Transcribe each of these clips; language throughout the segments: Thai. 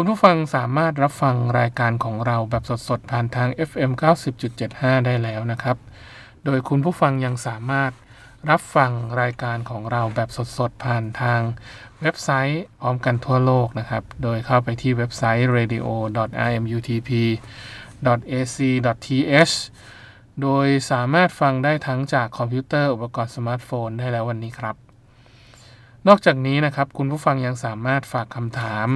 คุณผู้ฟังสามารถรับฟังรายการของเราแบบสดๆ ผ่านทาง FM 90.75 ได้แล้วนะครับ โดยคุณผู้ฟังยังสามารถรับฟังรายการของเราแบบสดๆ ผ่านทางเว็บไซต์พร้อมกันทั่วโลกนะครับ โดยเข้าไปที่เว็บไซต์ radio.imutp.ac.th โดยสามารถฟังได้ทั้งจากคอมพิวเตอร์อุปกรณ์สมาร์ทโฟนได้แล้ววันนี้ครับ นอกจากนี้นะครับ คุณผู้ฟังยังสามารถฝากคำถาม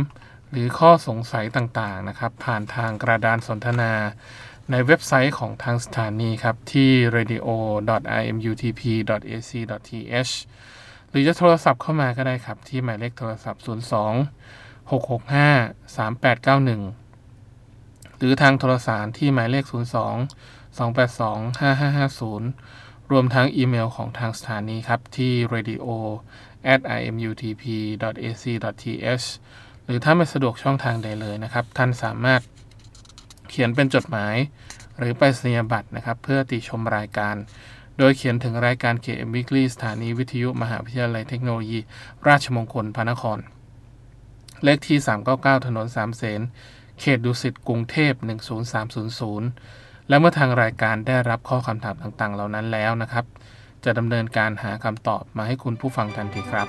หรือข้อสงสัยต่างๆนะครับ ผ่านทางกระดานสนทนาในเว็บไซต์ของทางสถานีครับ ที่ radio.imutp.ac.th หรือจะโทรศัพท์เข้ามาก็ได้ครับ ที่หมายเลขโทรศัพท์ 02 665 3891 หรือทางโทรสารที่หมายเลข 02 282 5550 รวมทั้งอีเมลของทางสถานีครับ ที่ radio at imutp ac th รือถ้าไม่สะดวกช่องทางใดเลยนะครับ ท่านสามารถเขียนเป็นจดหมาย หรือไปสัญญาบัตรนะครับ เพื่อติชมรายการ โดยเขียนถึงรายการ KM Weekly สถานีวิทยุมหาวิทยาลัยเทคโนโลยี ราชมงคลพระนคร เลขที่ 399 ถนนสามเสนเขตดุสิตกรุงเทพ 10300 และเมื่อทางรายการได้รับข้อคำถามต่างๆ เหล่านั้นแล้วนะครับ จะดำเนินการหาคำตอบมาให้คุณผู้ฟังทันทีครับ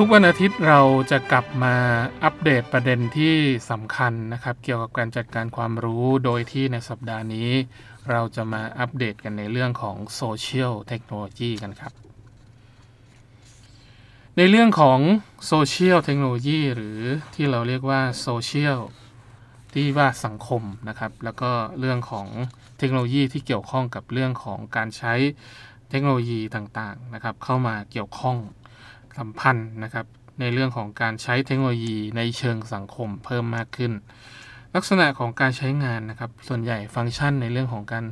ทุกวันอาทิตย์เราจะกลับมาอัปเดตประเด็นที่สำคัญนะครับ เกี่ยวกับการจัดการความรู้โดยที่ในสัปดาห์นี้ เราจะมาอัปเดตกันในเรื่องของโซเชียลเทคโนโลยีกันครับ ในเรื่องของโซเชียลเทคโนโลยีหรือที่เราเรียกว่าโซเชียลที่ว่าสังคมนะครับ แล้วก็เรื่องของเทคโนโลยีที่เกี่ยวข้องกับเรื่องของการใช้เทคโนโลยีต่างๆนะครับ เข้ามาเกี่ยวข้อง สัมพันธ์นะครับ ในเรื่องของการใช้เทคโนโลยีในเชิงสังคมเพิ่มมากขึ้น ลักษณะของการใช้งานนะครับ ส่วนใหญ่ฟังก์ชันในเรื่องของการ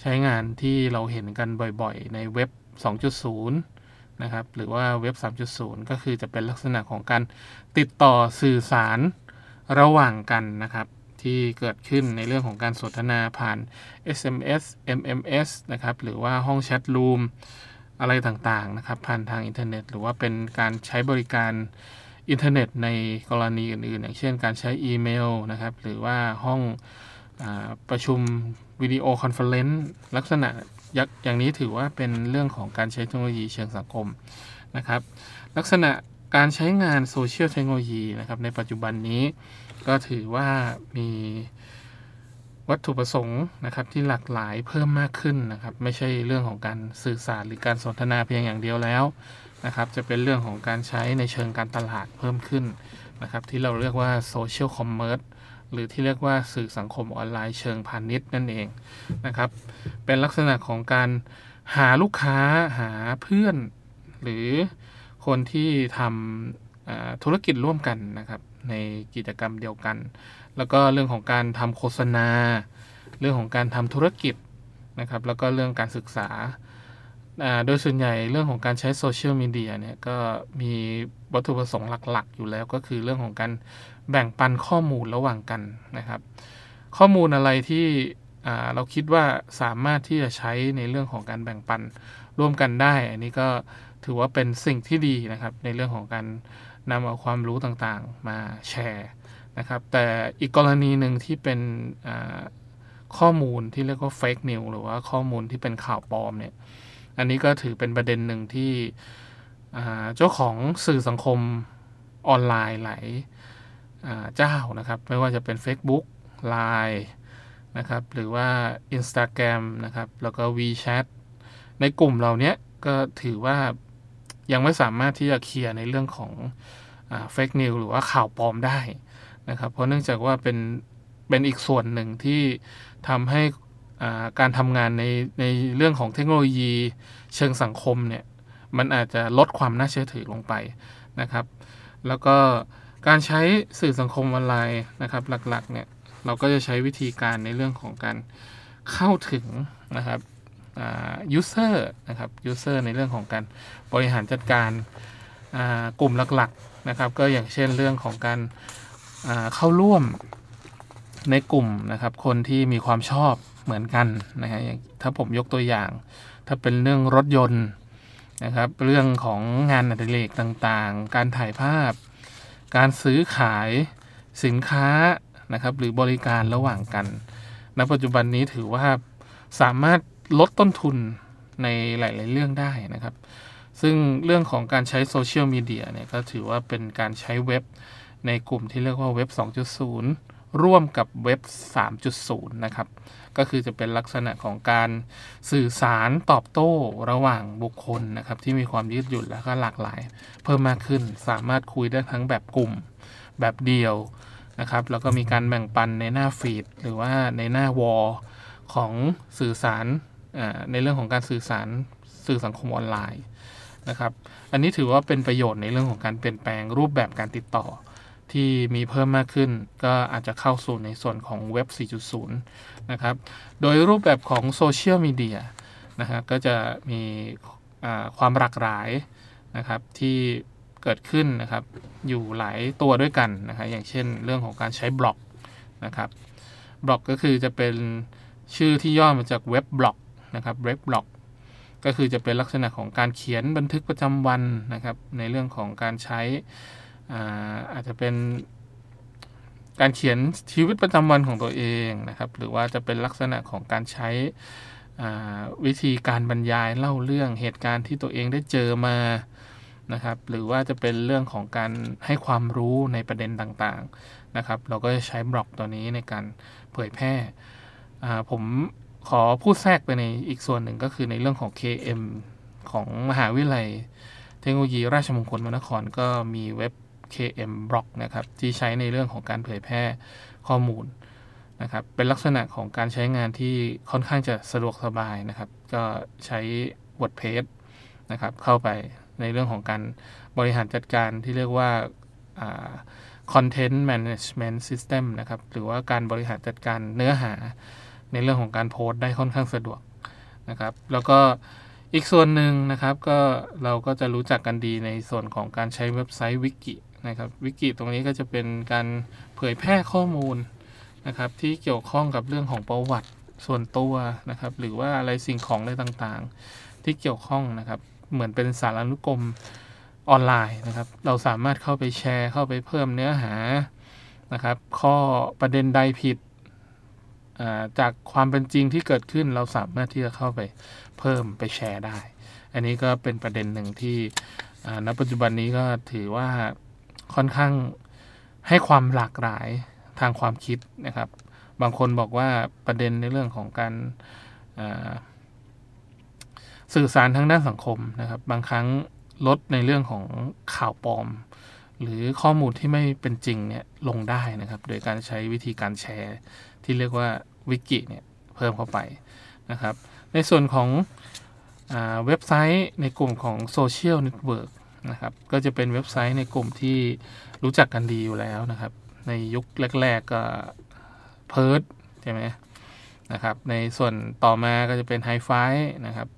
ใช้งานที่เราเห็นกันบ่อยๆ ในเว็บ 2.0 นะครับ หรือว่าเว็บ 3.0 ก็คือจะเป็นลักษณะของการติดต่อสื่อสารระหว่างกันนะครับที่เกิดขึ้นในเรื่องของการสนทนาผ่าน SMS MMS นะครับ หรือว่าห้องแชทรูม อะไรต่างๆนะครับผ่านทางอินเทอร์เน็ต หรือว่าเป็นการใช้บริการอินเทอร์เน็ตในกรณีอื่นๆ อย่างเช่นการใช้อีเมลนะครับหรือว่าห้องอประชุม video conference ลักษณะอย่างนี้ถือว่าเป็นเรื่องของการใช้เทคโนโลยีเชิงสังคมนะครับ ลักษณะการใช้งานโซเชียลเทคโนโลยีนะครับในปัจจุบันนี้ก็ถือว่ามี วัตถุประสงค์นะครับที่หลากหลายเพิ่มมากขึ้นนะครับ ไม่ใช่เรื่องของการสื่อสารหรือการสนทนาเพียงอย่างเดียวแล้วนะครับ จะเป็นเรื่องของการใช้ในเชิงการตลาดเพิ่มขึ้นนะครับ ที่เราเรียกว่าโซเชียลคอมเมอร์สหรือที่เรียกว่าสื่อสังคมออนไลน์เชิงพาณิชย์นั่นเองนะครับ เป็นลักษณะของการหาลูกค้าหาเพื่อน หรือคนที่ทำธุรกิจร่วมกันนะครับในกิจกรรมเดียวกัน แล้วก็เรื่องของการทำโฆษณา เรื่องของการทำธุรกิจนะครับ แล้วก็เรื่องการศึกษา โดยส่วนใหญ่เรื่องของการใช้โซเชียลมีเดียเนี่ยก็มีวัตถุประสงค์หลักๆ อยู่แล้วก็คือเรื่องของการแบ่งปันข้อมูลระหว่างกันนะครับ ข้อมูลอะไรที่เราคิดว่าสามารถที่จะใช้ในเรื่องของการแบ่งปันร่วมกันได้ อันนี้ก็ถือว่าเป็นสิ่งที่ดีนะครับ ในเรื่องของการนำเอาความรู้ต่างๆมาแชร์นะครับ แต่อีกกรณีหนึ่งที่เป็น ข้อมูลที่เรียกว่าเฟกนิวหรือว่าข้อมูลที่เป็นข่าวปลอมเนี่ย อันนี้ก็ถือเป็นประเด็นหนึ่งที่เจ้าของสื่อสังคมออนไลน์หลายเจ้านะครับ ไม่ว่าจะเป็น Facebook Line นะครับ หรือว่า Instagram นะครับ แล้วก็ WeChat ในกลุ่มเราเนี้ยก็ถือว่ายังไม่สามารถที่จะเคลียร์ในเรื่องของfake news หรือว่าข่าวปลอมได้นะครับ เพราะเนื่องจากว่าเป็น เป็นอีกส่วนหนึ่งที่ทำให้การทำงานในในเรื่องของเทคโนโลยีเชิงสังคมเนี่ยมันอาจจะลดความน่าเชื่อถือลงไปนะครับ แล้วก็การใช้สื่อสังคมออนไลน์นะครับหลักๆเนี่ยเราก็จะใช้วิธีการในเรื่องของการเข้าถึงนะครับ user นะครับ user ในเรื่องของการบริหารจัดการกลุ่มหลักๆนะครับ ก็อย่างเช่นเรื่องของการเข้าร่วม ในกลุ่มนะครับคนที่มีความชอบเหมือนกันนะฮะถ้าผมยกตัวอย่าง ถ้าเป็นเรื่องรถยนต์นะครับเรื่องของงานอดิเรกต่างๆ การถ่ายภาพ การซื้อขายสินค้านะครับหรือบริการระหว่างกันณปัจจุบันนี้ถือว่าสามารถลดต้นทุนในหลาย ๆ เรื่องได้นะครับ ซึ่งเรื่องของการใช้โซเชียลมีเดียเนี่ยก็ถือว่าเป็นการใช้เว็บในกลุ่มที่เรียกว่าเว็บ 2.0 ร่วมกับเว็บ 3.0 นะครับ ก็คือจะเป็นลักษณะของการสื่อสารตอบโต้ระหว่างบุคคลนะครับ ที่มีความยืดหยุ่นแล้วก็หลากหลาย เพิ่มมากขึ้นสามารถคุยได้ทั้งแบบกลุ่มแบบเดียวนะครับ แล้วก็มีการแบ่งปันในหน้าฟีดหรือว่าในหน้าวอลของสื่อสารในเรื่องของการสื่อสารสื่อสังคมออนไลน์นะครับ อันนี้ถือว่าเป็นประโยชน์ในเรื่องของการเปลี่ยนแปลงรูปแบบการติดต่อ ที่มีเพิ่มมากขึ้น ก็อาจจะเข้าสู่ในส่วนของเว็บ 4.0 นะครับ โดยรูปแบบของโซเชียลมีเดียนะครับก็จะมีความหลากหลายนะครับที่เกิดขึ้นนะครับอยู่หลายตัวด้วยกันนะครับอย่างเช่นเรื่องของการใช้บล็อกนะครับบล็อกก็คือจะเป็นชื่อที่ย่อมาจากเว็บบล็อกนะครับเว็บบล็อกก็คือจะเป็นลักษณะของการเขียนบันทึกประจำวันนะครับในเรื่องของการใช้ อาอาจจะเป็นการเขียนชีวิตประจำวันของตัวเองนะครับ หรือว่าจะเป็นลักษณะของการใช้วิธีการบรรยายเล่าเรื่องเหตุการณ์ที่ตัวเองได้เจอมานะครับ หรือว่าจะเป็นเรื่องของการให้ความรู้ในประเด็นต่างๆนะครับ เราก็จะใช้บล็อกตัวนี้ในการเผยแพร่ผมขอพูดแทรกไปในอีกส่วนหนึ่งก็คือในเรื่องของ KM ของมหาวิทยาลัย เทคโนโลยีราชมงคลมนครก็มีเว็บ KM Block นะครับที่ใช้ในเรื่องของการเผยแพร่ข้อมูลนะครับเป็นลักษณะของการใช้งานที่ค่อนข้างจะสะดวกสบายนะครับ ก็ใช้ WordPress นะครับเข้าไปในเรื่องของการบริหารจัดการที่เรียกว่า Content Management System นะครับหรือว่าการบริหารจัดการเนื้อหาในเรื่องของการโพสต์ได้ค่อนข้างสะดวกนะครับแล้วก็อีกส่วนหนึ่งนะครับก็เราก็จะรู้จักกันดีในส่วนของการใช้เว็บไซต์วิกิ นะครับวิกิตรงนี้ก็จะเป็นการเผยแพร่ข้อมูลนะครับที่เกี่ยวข้องกับเรื่องของประวัติส่วนตัวนะครับหรือว่าอะไรสิ่งของอะไรต่างๆ ที่เกี่ยวข้องนะครับเหมือนเป็นสารานุกรมออนไลน์นะครับเราสามารถเข้าไปแชร์เข้าไปเพิ่มเนื้อหานะครับข้อประเด็นใดผิดจากความเป็นจริงที่เกิดขึ้นเราสามารถที่จะเข้าไปเพิ่มไปแชร์ได้ อันนี้ก็เป็นประเด็นหนึ่งที่ณปัจจุบันนี้ก็ถือว่า ค่อนข้างให้ความหลากหลายทางความคิดนะครับ บางคนบอกว่าประเด็นในเรื่องของการสื่อสารทางด้านสังคมนะครับ บางครั้งลดในเรื่องของข่าวปลอม หรือข้อมูลที่ไม่เป็นจริงเนี่ยลงได้นะครับ โดยการใช้วิธีการแชร์ ที่เรียกว่าวิกิเนี่ยเพิ่มเข้าไปนะครับ ในส่วนของอเว็บไซต์ในกลุ่มของโซเชียลเน็ตเวิร์ก นะครับก็จะเป็นเว็บไซต์ในกลุ่มที่รู้จักกันดีอยู่แล้วนะครับ ในยุคแรก ๆก็เพิร์ดใช่ไหมนะครับในส่วนต่อมาก็จะเป็นไฮไฟนะครับ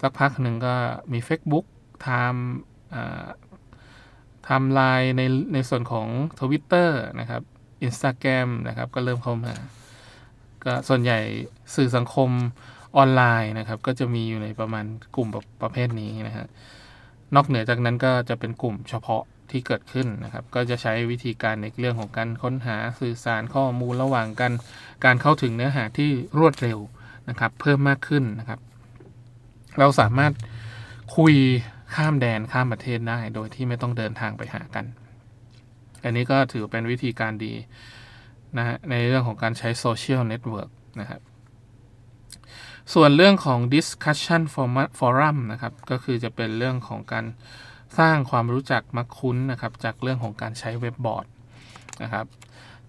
สักพักหนึ่งก็มี Facebook ทำทำไลน์ในในส่วนของ Twitter นะครับ Instagram นะครับก็เริ่มเข้ามา ก็ส่วนใหญ่สื่อสังคมออนไลน์นะครับ ก็จะมีอยู่ในประมาณกลุ่มแบบประเภทนี้นะฮะ นอกเหนือจากนั้นก็จะเป็นกลุ่มเฉพาะที่เกิดขึ้นนะครับ ก็จะใช้วิธีการในเรื่องของการค้นหาสื่อสารข้อมูลระหว่างกัน การเข้าถึงเนื้อหาที่รวดเร็วนะครับ เพิ่มมากขึ้นนะครับ เราสามารถคุยข้ามแดนข้ามประเทศได้ โดยที่ไม่ต้องเดินทางไปหากัน อันนี้ก็ถือเป็นวิธีการดีนะฮะในเรื่องของการใช้โซเชียลเน็ตเวิร์กนะครับ ส่วนเรื่องของ discussion forum นะครับ ก็คือจะเป็นเรื่องของการสร้างความรู้จักมักคุ้นนะครับ จากเรื่องของการใช้เว็บบอร์ดนะครับ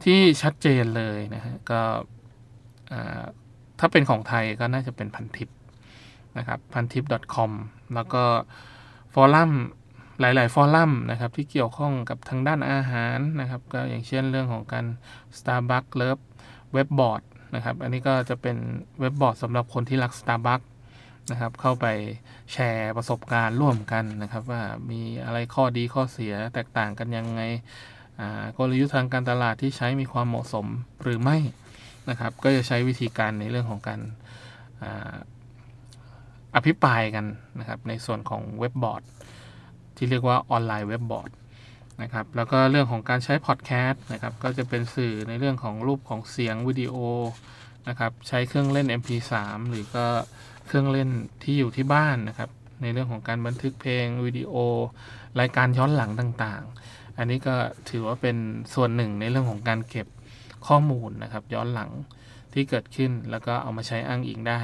ที่ชัดเจนเลยนะฮะก็ถ้าเป็นของไทยก็น่าจะเป็นพันทิปนะครับพันทิป .com แล้วก็ฟอรัมหลาย ๆ ฟอรัมนะครับ ที่เกี่ยวข้องกับทางด้านอาหารนะครับ ก็อย่างเช่นเรื่องของการ Starbucks Love เว็บบอร์ด นะครับ อันนี้ก็จะเป็นเว็บบอร์ดสำหรับคนที่รัก Starbucks นะครับ เข้าไปแชร์ประสบการณ์ร่วมกันนะครับ ว่ามีอะไรข้อดีข้อเสียแตกต่างกันยังไงกลยุทธ์ทางการตลาดที่ใช้มีความเหมาะสมหรือไม่นะครับ ก็จะใช้วิธีการในเรื่องของการอภิปรายกันนะครับ ในส่วนของเว็บบอร์ดที่เรียกว่าออนไลน์เว็บบอร์ด นะครับแล้วก็เรื่องของการใช้พอดแคสต์นะครับก็จะเป็นสื่อในเรื่องของรูปของเสียงวิดีโอนะครับใช้เครื่องเล่น MP3 หรือก็เครื่องเล่นที่อยู่ที่บ้านนะครับในเรื่องของการบันทึกเพลงวิดีโอ รายการย้อนหลังต่างๆ อันนี้ก็ถือว่าเป็นส่วนหนึ่งในเรื่องของการเก็บข้อมูลนะครับย้อนหลังที่เกิดขึ้นแล้วก็เอามาใช้อ้างอิงได้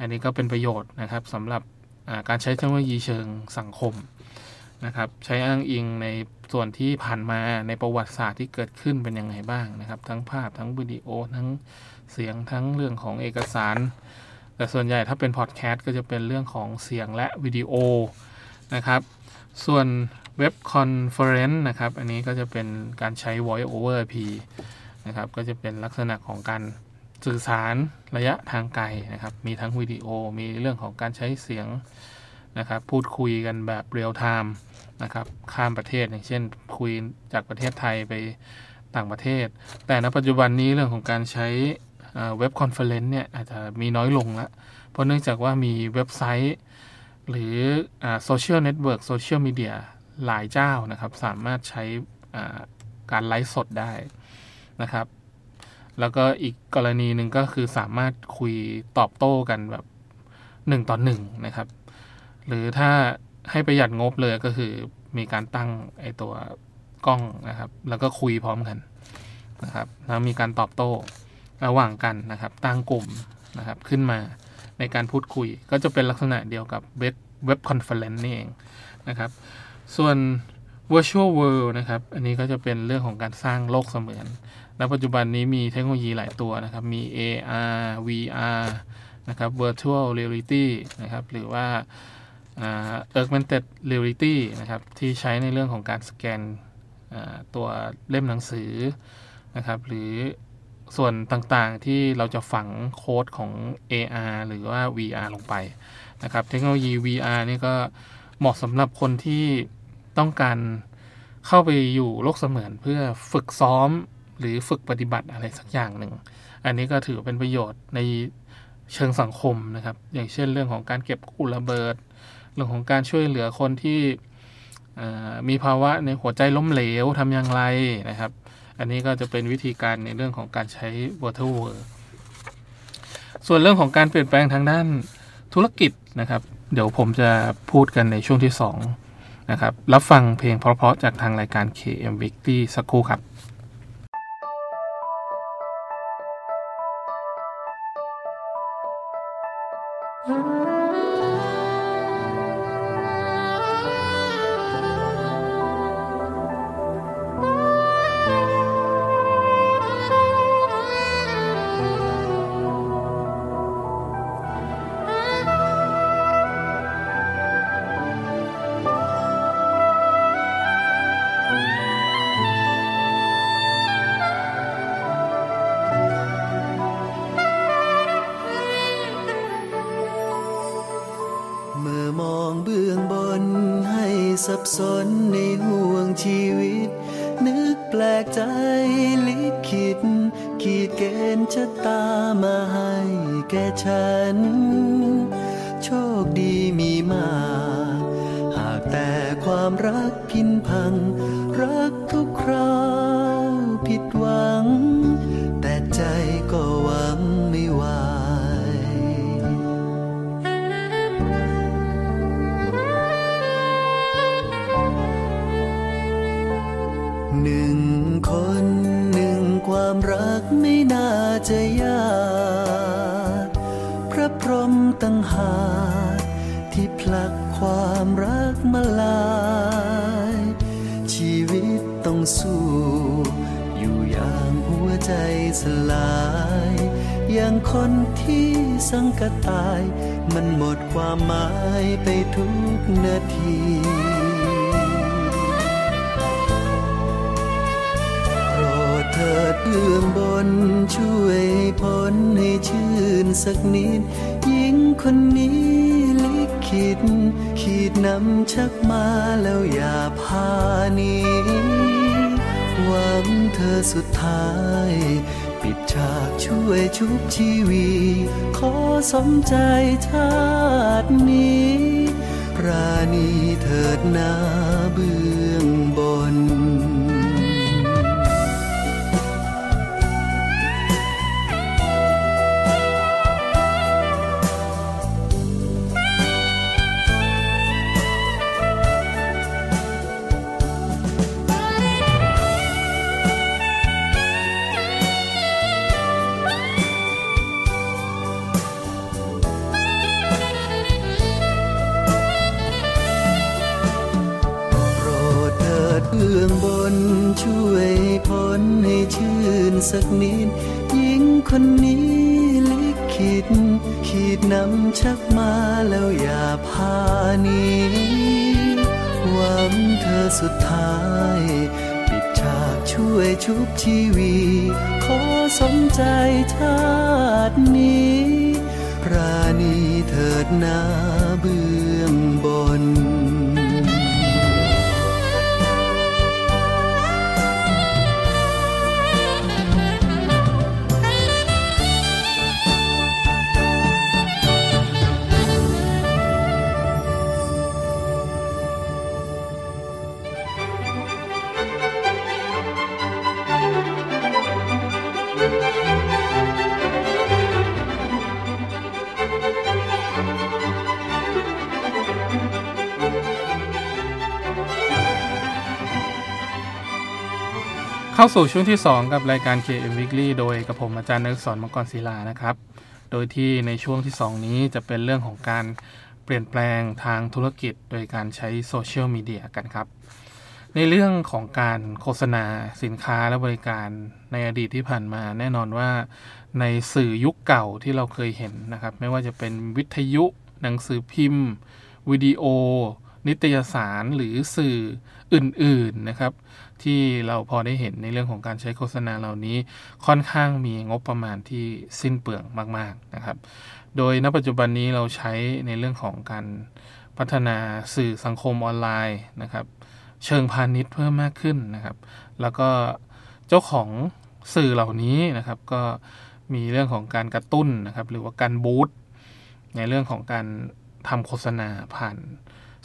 อันนี้ก็เป็นประโยชน์นะครับสำหรับการใช้เทคโนโลยีเชิงสังคม นะครับใช้อ้างอิงในส่วนที่ผ่านมาในประวัติศาสตร์ที่เกิดขึ้นเป็นยังไงบ้างนะครับ ทั้งภาพทั้งวิดีโอทั้งเสียงทั้งเรื่องของเอกสาร แต่ส่วนใหญ่ถ้าเป็นพอดแคสต์ก็จะเป็นเรื่องของเสียงและวิดีโอนะครับ ส่วน web conference นะครับ อันนี้ก็จะเป็นการใช้ voice over IP นะครับก็จะเป็นลักษณะของการสื่อสารระยะทางไกลนะครับ มีทั้งวิดีโอ มีเรื่องของการใช้เสียง นะครับพูดคุยกันแบบเรียลไทม์นะครับข้ามประเทศอย่างเช่นคุยจากประเทศไทยไปต่างประเทศ แต่ณปัจจุบันนี้เรื่องของการใช้ web conference เนี่ยอาจจะมีน้อยลงละเพราะเนื่องจากว่ามีเว็บไซต์ หรือโซเชียลเน็ตเวิร์กโซเชียลมีเดียหลายเจ้านะครับ สามารถใช้การไลฟ์สดได้นะครับ แล้วก็อีกกรณีหนึ่งก็คือสามารถคุยตอบโต้กันแบบหนึ่งต่อหนึ่งนะครับ หรือถ้าให้ประหยัดงบเลยก็คือมีการตั้งไอตัวกล้องนะครับ แล้วก็คุยพร้อมกันนะครับแล้วมีการตอบโต้ระหว่างกันนะครับ ตั้งกลุ่มนะครับขึ้นมาในการพูดคุย ก็จะเป็นลักษณะเดียวกับเว็บเว็บคอนเฟอเรนซ์นี่เองนะครับ ส่วน virtual world นะครับ อันนี้ก็จะเป็นเรื่องของการสร้างโลกเสมือน และปัจจุบันนี้มีเทคโนโลยีหลายตัวนะครับ มี AR VR นะครับ virtual reality นะครับ หรือว่า augmented reality นะครับ ที่ใช้ในเรื่องของการสแกนตัวเล่มหนังสือนะครับ หรือส่วนต่างๆที่เราจะฝังโค้ดของ AR หรือว่า VR ลงไปนะครับ เทคโนโลยี VR นี่ก็เหมาะสำหรับคนที่ต้องการเข้าไปอยู่โลกเสมือนเพื่อฝึกซ้อมหรือฝึกปฏิบัติอะไรสักอย่างหนึ่ง อันนี้ก็ถือเป็นประโยชน์ในเชิงสังคมนะครับ อย่างเช่นเรื่องของการเก็บกู้ระเบิด เรื่องของการช่วยเหลือคนที่มีภาวะในหัวใจล้มเหลวทำอย่างไรนะครับ อันนี้ก็จะเป็นวิธีการในเรื่องของการใช้ Water World ส่วนเรื่องของการเปลี่ยนแปลงทางด้านธุรกิจนะครับ เดี๋ยวผมจะพูดกันในช่วงที่ 2 นะครับ รับฟังเพลงเพราะๆจากทางรายการ KM Weekly สักครู่ครับ โชคดีมีมา หากแต่ความรักพินพัง รักทุกคราวผิดหวัง แต่ใจก็หวังไม่ไหวหนึ่งคนหนึ่งความรักไม่น่าจะยาก ตั้งหาที่ผลักความรักมาลาย ชีวิตต้องสู้ อยู่อย่างหัวใจสลาย อย่างคนที่สังกตาย มันหมดความหมายไปทุกนาที เถิดเบื้องบนช่วยพ้นให้ชื่นสักนิดหญิงคนนี้ลิขิตขีดนำชักมาแล้วอย่าพาหนีหวังเธอสุดท้าย ปิดฉากช่วยชุบชีวีขอสมใจชาตินี้ราณีเถิดหน้าเบื้อ นช่วยพ้นให้ชื่นสักนิดหญิงคนนี้ลิขิตขีดนำชักมาแล้วอย่าพาหนีหวังเธอสุดท้าย ปิดฉากช่วยชุบชีวี ขอสมใจชาตินี้ ราณีเถิดหน้าเบื้อ เข้าสู่ช่วงที่ 2 กับรายการ KM Weekly โดยกับผมอาจารย์นักสอนมังกรศิลานะครับ โดยที่ในช่วงที่ 2 นี้จะเป็นเรื่องของการเปลี่ยนแปลงทางธุรกิจโดยการใช้โซเชียลมีเดียกันครับ ในเรื่องของการโฆษณาสินค้าและบริการในอดีตที่ผ่านมา แน่นอนว่าในสื่อยุคเก่าที่เราเคยเห็นนะครับ ไม่ว่าจะเป็นวิทยุ หนังสือพิมพ์ วิดีโอ นิตยสารหรือสื่ออื่นๆนะครับ ที่เราพอได้เห็นในเรื่องของการใช้โฆษณาเหล่านี้ ค่อนข้างมีงบประมาณที่สิ้นเปลืองมาก ๆนะครับ โดยณปัจจุบันนี้เราใช้ในเรื่องของการพัฒนาสื่อสังคมออนไลน์นะครับ เชิงพาณิชย์เพิ่มมากขึ้นนะครับ แล้วก็เจ้าของสื่อเหล่านี้นะครับก็มีเรื่องของการกระตุ้นนะครับ หรือว่าการบูตในเรื่องของการทำโฆษณาผ่าน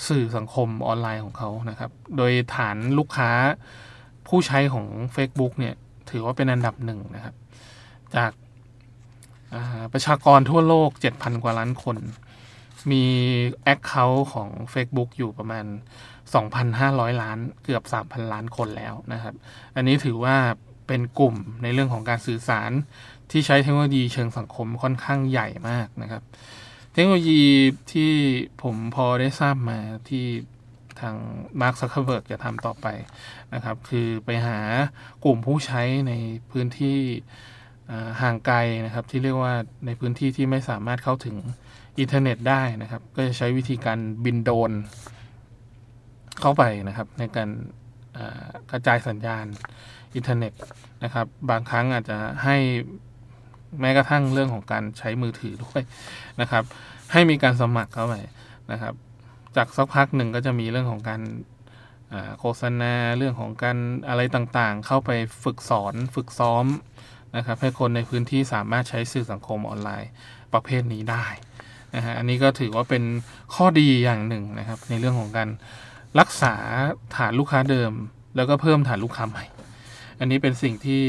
สื่อสังคมออนไลน์ของเขานะครับ โดยฐานลูกค้าผู้ใช้ของ Facebook เนี่ย ถือว่าเป็นอันดับหนึ่งนะครับ จากาประชากรทั่วโลก 7,000 กว่าล้านคน มี Account ของ Facebook อยู่ประมาณ 2,500 ล้าน เกือบ 3,000 ล้านคนแล้วนะครับ อันนี้ถือว่าเป็นกลุ่มในเรื่องของการสื่อสารที่ใช้เทคโนโลยีเชิงสังคมค่อนข้างใหญ่มากนะครับ เทคโนโลยีที่ผมพอได้ทราบมาที่ทางมาร์คซักเคอร์เบิร์กจะทำต่อไปนะครับ คือไปหากลุ่มผู้ใช้ในพื้นที่ห่างไกลนะครับ ที่เรียกว่าในพื้นที่ที่ไม่สามารถเข้าถึงอินเทอร์เน็ตได้นะครับ ก็จะใช้วิธีการบินโดรนเข้าไปนะครับ ในการกระจายสัญญาณอินเทอร์เน็ตนะครับ บางครั้งอาจจะให้ แม้กระทั่งเรื่องของการใช้มือถือด้วยนะครับ ให้มีการสมัครเข้าไปนะครับ จากสักพักหนึ่งก็จะมีเรื่องของการโฆษณาเรื่องของการอะไรต่างๆ เข้าไปฝึกสอนฝึกซ้อมนะครับ ให้คนในพื้นที่สามารถใช้สื่อสังคมออนไลน์ประเภทนี้ได้นะฮะอันนี้ก็ถือว่าเป็นข้อดีอย่างหนึ่งนะครับ ในเรื่องของการรักษาฐานลูกค้าเดิม แล้วก็เพิ่มฐานลูกค้าใหม่ อันนี้เป็นสิ่งที่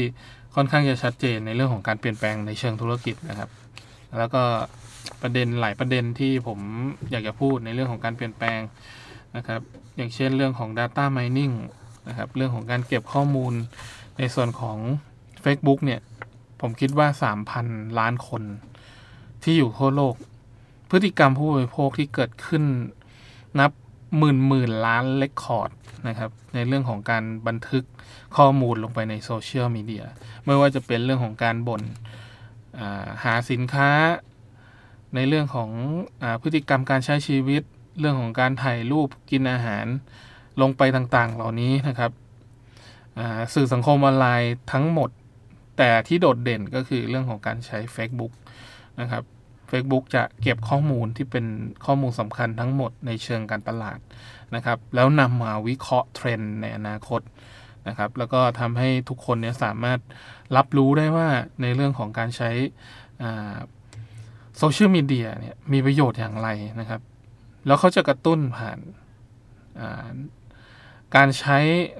ค่อนข้างจะชัดเจนในเรื่องของการเปลี่ยนแปลงในเชิงธุรกิจนะครับ แล้วก็ประเด็นหลายประเด็นที่ผมอยากจะพูดในเรื่องของการเปลี่ยนแปลงนะครับ อย่างเช่นเรื่องของ Data Mining นะครับ เรื่องของการเก็บข้อมูลในส่วนของ Facebook เนี่ย ผมคิดว่า 3,000 ล้านคนที่อยู่ทั่วโลก พฤติกรรมผู้บริโภคที่เกิดขึ้นนับ หมื่นหมื่นล้านเลคคอร์ดนะครับในเรื่องของการบันทึกข้อมูลลงไปในโซเชียลมีเดียไม่ว่าจะเป็นเรื่องของการบ่นหาสินค้า ในเรื่องของอพฤติกรรมการใช้ชีวิต เรื่องของการถ่ายรูปกินอาหารลงไปต่างๆ เหล่านี้นะครับสื่อสังคมออนไลน์ทั้งหมด แต่ที่โดดเด่นก็คือเรื่องของการใช้ Facebook นะครับ Facebook จะเก็บข้อมูลที่เป็นข้อมูลสำคัญทั้งหมดในเชิงการตลาดนะครับ แล้วนำมาวิเคราะห์เทรนด์ในอนาคตนะครับ แล้วก็ทำให้ทุกคนเนี่ยสามารถรับรู้ได้ว่าในเรื่องของการใช้โซเชียลมีเดียเนี่ยมีประโยชน์อย่างไรนะครับ แล้วเขาจะกระตุ้นผ่านการใช้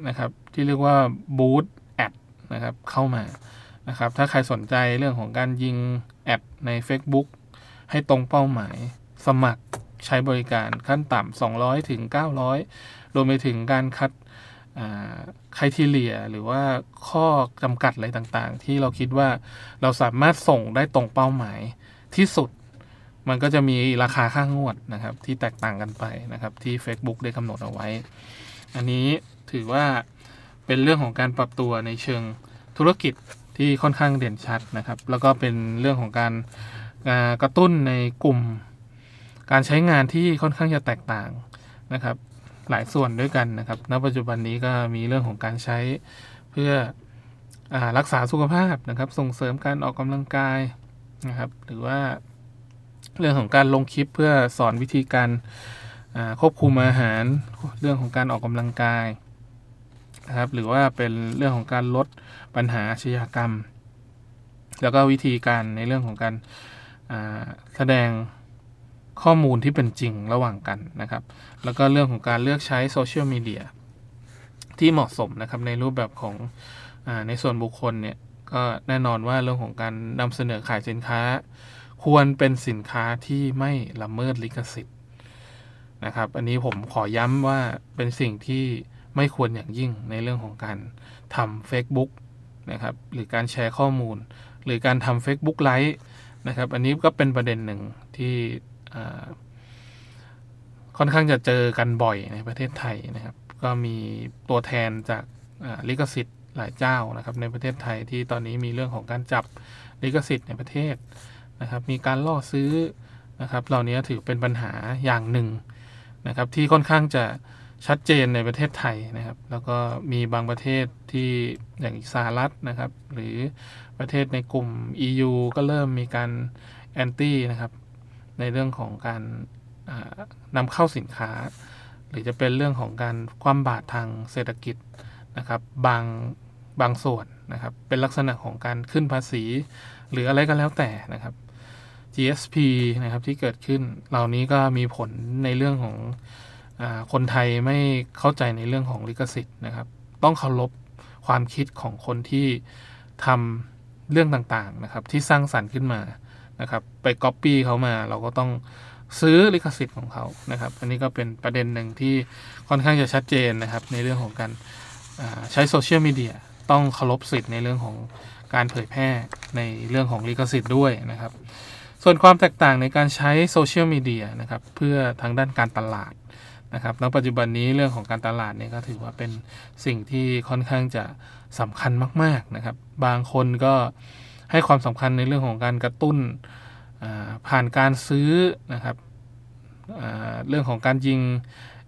นะครับที่เรียกว่าบูตแอดนะครับเข้ามานะครับ ถ้าใครสนใจเรื่องของการยิงแอดใน Facebook ให้ตรงเป้าหมาย สมัครใช้บริการขั้นต่ำ200 ถึง 900 รวมไปถึงการคัดครทีเลียหรือว่าข้อจำกัดอะไรต่างๆ ที่เราคิดว่าเราสามารถส่งได้ตรงเป้าหมายที่สุด มันก็จะมีราคาค่างวดนะครับ ที่แตกต่างกันไปนะครับ ที่ Facebook ได้กำหนดเอาไว้ อันนี้ถือว่าเป็นเรื่องของการปรับตัวในเชิงธุรกิจที่ค่อนข้างเด่นชัดนะครับ แล้วก็เป็นเรื่องของการ กระตุ้นในกลุ่ม การใช้งานที่ค่อนข้างจะแตกต่างนะครับ หลายส่วนด้วยกันนะครับ ณ ปัจจุบันนี้ก็มีเรื่องของการใช้เพื่ออรักษาสุขภาพนะครับ ส่งเสริมการออกกำลังกายนะครับ หรือว่าเรื่องของการลงคลิปเพื่อสอนวิธีการควบคุมอาหาร เรื่องของการออกกำลังกายนะครับ หรือว่าเป็นเรื่องของการลดปัญหาอาชญากรรม แล้วก็วิธีการในเรื่องของการ แสดงข้อมูลที่เป็นจริงระหว่างกันนะครับ แล้วก็เรื่องของการเลือกใช้โซเชียลมีเดียที่เหมาะสมนะครับในรูปแบบของอในส่วนบุคคลเนี่ยก็แน่นอนว่าเรื่องของการนำเสนอขายสินค้า ควรเป็นสินค้าที่ไม่ละเมิดลิขสิทธิ์นะครับ อันนี้ผมขอย้ำว่าเป็นสิ่งที่ไม่ควรอย่างยิ่งในเรื่องของการทำ Facebook นะครับหรือการแชร์ข้อมูล หรือการทำ Facebook ไลฟ์ นะครับ อันนี้ก็เป็นประเด็นหนึ่งที่ค่อนข้างจะเจอกันบ่อยในประเทศไทยนะครับ ก็มีตัวแทนจากลิขสิทธิ์หลายเจ้านะครับ ในประเทศไทยที่ตอนนี้มีเรื่องของการจับลิขสิทธิ์ในประเทศนะครับ มีการล่อซื้อนะครับ เหล่านี้ถือเป็นปัญหาอย่างหนึ่งนะครับ ที่ค่อนข้างจะชัดเจนในประเทศไทยนะครับ แล้วก็มีบางประเทศที่อย่างสหรัฐนะครับ หรือ ประเทศในกลุ่ม EU ก็เริ่มมีการแอนตี้นะครับ ในเรื่องของการนำเข้าสินค้า หรือจะเป็นเรื่องของการความบาดทางเศรษฐกิจนะครับ บางบางส่วนนะครับ เป็นลักษณะของการขึ้นภาษี หรืออะไรก็แล้วแต่นะครับ GSP นะครับที่เกิดขึ้น เหล่านี้ก็มีผลในเรื่องของอคนไทยไม่เข้าใจในเรื่องของลิขสิทธิ์นะครับ ต้องเคารพความคิดของคนที่ทำ เรื่องต่างๆนะครับที่สร้างสรรค์ขึ้นมานะครับไปก๊อปปี้เขามาเราก็ต้องซื้อลิขสิทธิ์ของเขานะครับ อันนี้ก็เป็นประเด็นหนึ่งที่ค่อนข้างจะชัดเจนนะครับ ในเรื่องของการใช้โซเชียลมีเดียต้องเคารพสิทธิ์ในเรื่องของการเผยแพร่ในเรื่องของลิขสิทธิ์ด้วยนะครับ ส่วนความแตกต่างในการใช้โซเชียลมีเดียนะครับเพื่อทางด้านการตลาด นะครับณปัจจุบันนี้เรื่องของการตลาดเนี่ยก็ถือว่าเป็นสิ่งที่ค่อนข้างจะสำคัญมาก ๆนะครับ บางคนก็ให้ความสำคัญในเรื่องของการกระตุ้นผ่านการซื้อนะครับเรื่องของการยิง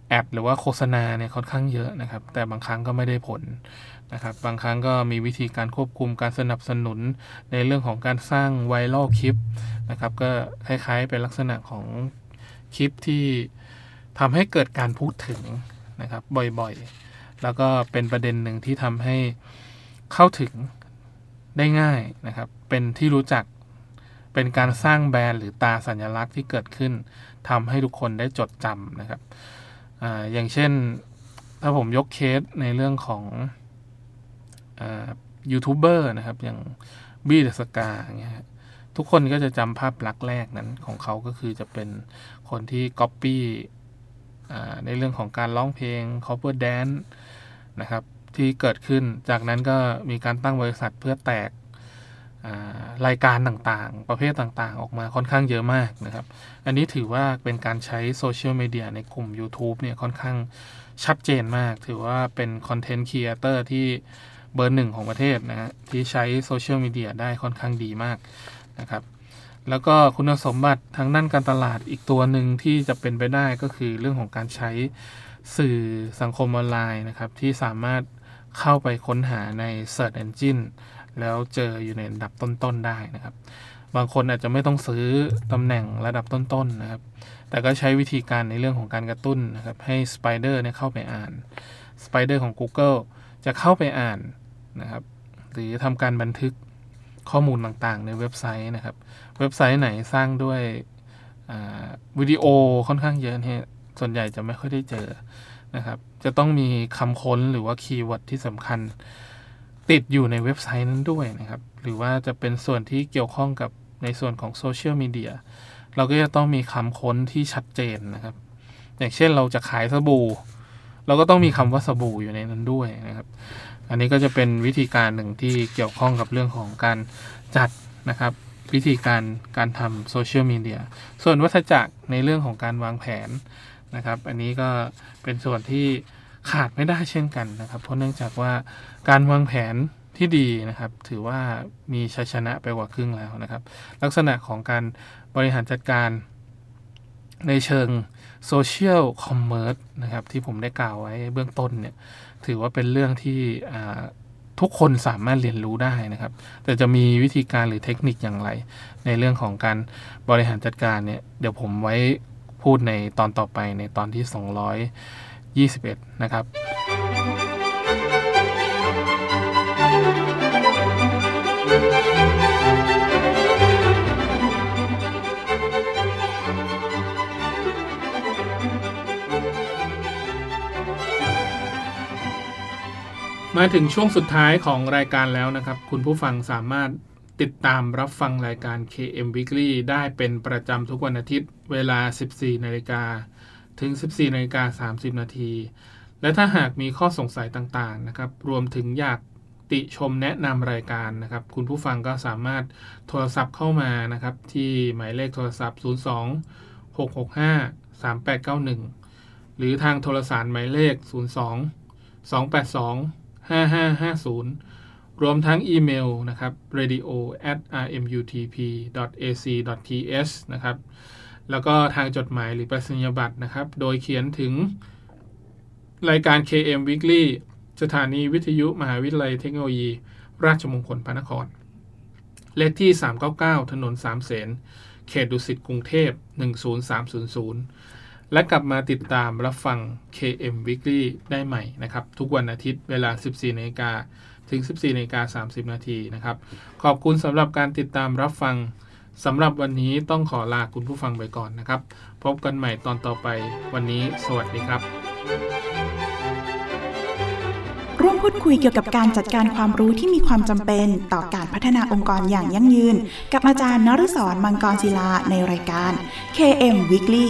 แอดหรือว่าโฆษณาเนี่ยค่อนข้างเยอะนะครับ แต่บางครั้งก็ไม่ได้ผลนะครับ บางครั้งก็มีวิธีการควบคุมการสนับสนุนในเรื่องของการสร้างไวรัลคลิปนะครับ ก็คล้ายๆเป็นลักษณะของคลิปที่ ทำให้เกิดการพูดถึงนะครับบ่อยๆ แล้วก็เป็นประเด็นหนึ่งที่ทำให้เข้าถึงได้ง่ายนะครับ เป็นที่รู้จักเป็นการสร้างแบรนด์หรือตราสัญลักษณ์ที่เกิดขึ้นทำให้ทุกคนได้จดจำนะครับอย่างเช่น ถ้าผมยกเคสในเรื่องของยูทูบเบอร์นะครับ อย่างบี้เดอะสกาเงี้ยทุกคนก็จะจำภาพลักษณ์แรกนั้นของเขาก็คือจะเป็นคนที่ก๊อปปี้ ในเรื่องของการร้องเพลง cover dance นะครับที่เกิดขึ้น จากนั้นก็มีการตั้งบริษัทเพื่อแตกรายการต่างๆ ประเภทต่างๆ ออกมาค่อนข้างเยอะมากนะครับ อันนี้ถือว่าเป็นการใช้โซเชียลมีเดียในกลุ่ม YouTube เนี่ยค่อนข้างชัดเจนมาก ถือว่าเป็น content creator ที่เบอร์หนึ่งของประเทศนะฮะที่ใช้โซเชียลมีเดียได้ค่อนข้างดีมากนะครับ แล้วก็คุณสมบัติทางด้านการตลาดอีกตัวหนึ่งที่จะเป็นไปได้ก็คือเรื่องของการใช้สื่อสังคมออนไลน์นะครับ ที่สามารถเข้าไปค้นหาใน Search Engine แล้วเจออยู่ในอันดับต้น ๆ ได้นะครับ บางคนอาจจะไม่ต้องซื้อตำแหน่งระดับต้นๆนะครับ แต่ก็ใช้วิธีการในเรื่องของการกระตุ้นนะครับ ให้ Spider เนี่ยเข้าไปอ่าน Spider ของ Google จะเข้าไปอ่านนะครับ หรือทำการบันทึก ข้อมูลต่างๆ ในเว็บไซต์นะครับ เว็บไซต์ไหนสร้างด้วยวิดีโอค่อนข้างเยอะเนี่ยส่วนใหญ่จะไม่ค่อยได้เจอนะครับ จะต้องมีคำค้นหรือว่า keyword ที่สำคัญ ติดอยู่ในเว็บไซต์นั้นด้วยนะครับ หรือว่าจะเป็นส่วนที่เกี่ยวข้องกับในส่วนของโซเชียลมีเดียเราก็จะต้องมีคำค้นที่ชัดเจนนะครับ อย่างเช่นเราจะขายสบู่ เราก็ต้องมีคำว่าสบู่อยู่ในนั้นด้วยนะครับ อันนี้ก็จะเป็นวิธีการหนึ่งที่เกี่ยวข้องกับเรื่องของการจัดนะครับ วิธีการการทำโซเชียลมีเดียส่วนวัฏจักรในเรื่องของการวางแผนนะครับ อันนี้ก็เป็นส่วนที่ขาดไม่ได้เช่นกันนะครับ เพราะเนื่องจากว่าการวางแผนที่ดีนะครับ ถือว่ามีชัยชนะไปกว่าครึ่งแล้วนะครับ ลักษณะของการบริหารจัดการในเชิง social commerce นะครับที่ผมได้กล่าวไว้เบื้องต้นเนี่ย ถือว่าเป็นเรื่องที่ทุกคนสามารถเรียนรู้ได้นะครับ แต่จะมีวิธีการหรือเทคนิคอย่างไร ในเรื่องของการบริหารจัดการเนี่ย เดี๋ยวผมไว้พูดในตอนต่อไปในตอนที่ 221 นะครับ มาถึงช่วงสุดท้ายของรายการแล้วนะครับ คุณผู้ฟังสามารถติดตามรับฟังรายการ KM Weekly ได้เป็นประจำทุกวันอาทิตย์เวลา 14นาฬิกาถึง 14นาฬิกา30 นาที และถ้าหากมีข้อสงสัยต่างๆนะครับ รวมถึงอยากติชมแนะนำรายการนะครับ คุณผู้ฟังก็สามารถโทรศัพท์เข้ามานะครับ ที่หมายเลขโทรศัพท์ 02 665 3891 หรือทางโทรสารหมายเลข 02 282 5550 รวมทั้งอีเมลนะครับ radio at rmutp ac th นะครับแล้วก็ทางจดหมายหรือประสิญญบัตรนะครับ โดยเขียนถึงรายการ KM Weekly สถานีวิทยุมหาวิทยาลัยเทคโนโลยี ราชมงคลพระนคร เลขที่ 399 ถนนสามเสน เขตดุสิตกรุงเทพ 10300 และกลับมาติดตามรับฟัง KM Weekly ได้ใหม่นะครับ ทุกวันอาทิตย์เวลา 14นาฬิกาถึง 14นาฬิกา30 นาทีนะครับ ขอบคุณสำหรับการติดตามรับฟังสำหรับวันนี้ต้องขอลาคุณผู้ฟังไปก่อนนะครับ พบกันใหม่ตอนต่อไปวันนี้ สวัสดีครับ ร่วมพูดคุยเกี่ยวกับการจัดการความรู้ที่มีความจำเป็นต่อการพัฒนาองค์กรอย่างยั่งยืน กับอาจารย์นฤศรมังกรศิลาในรายการ KM Weekly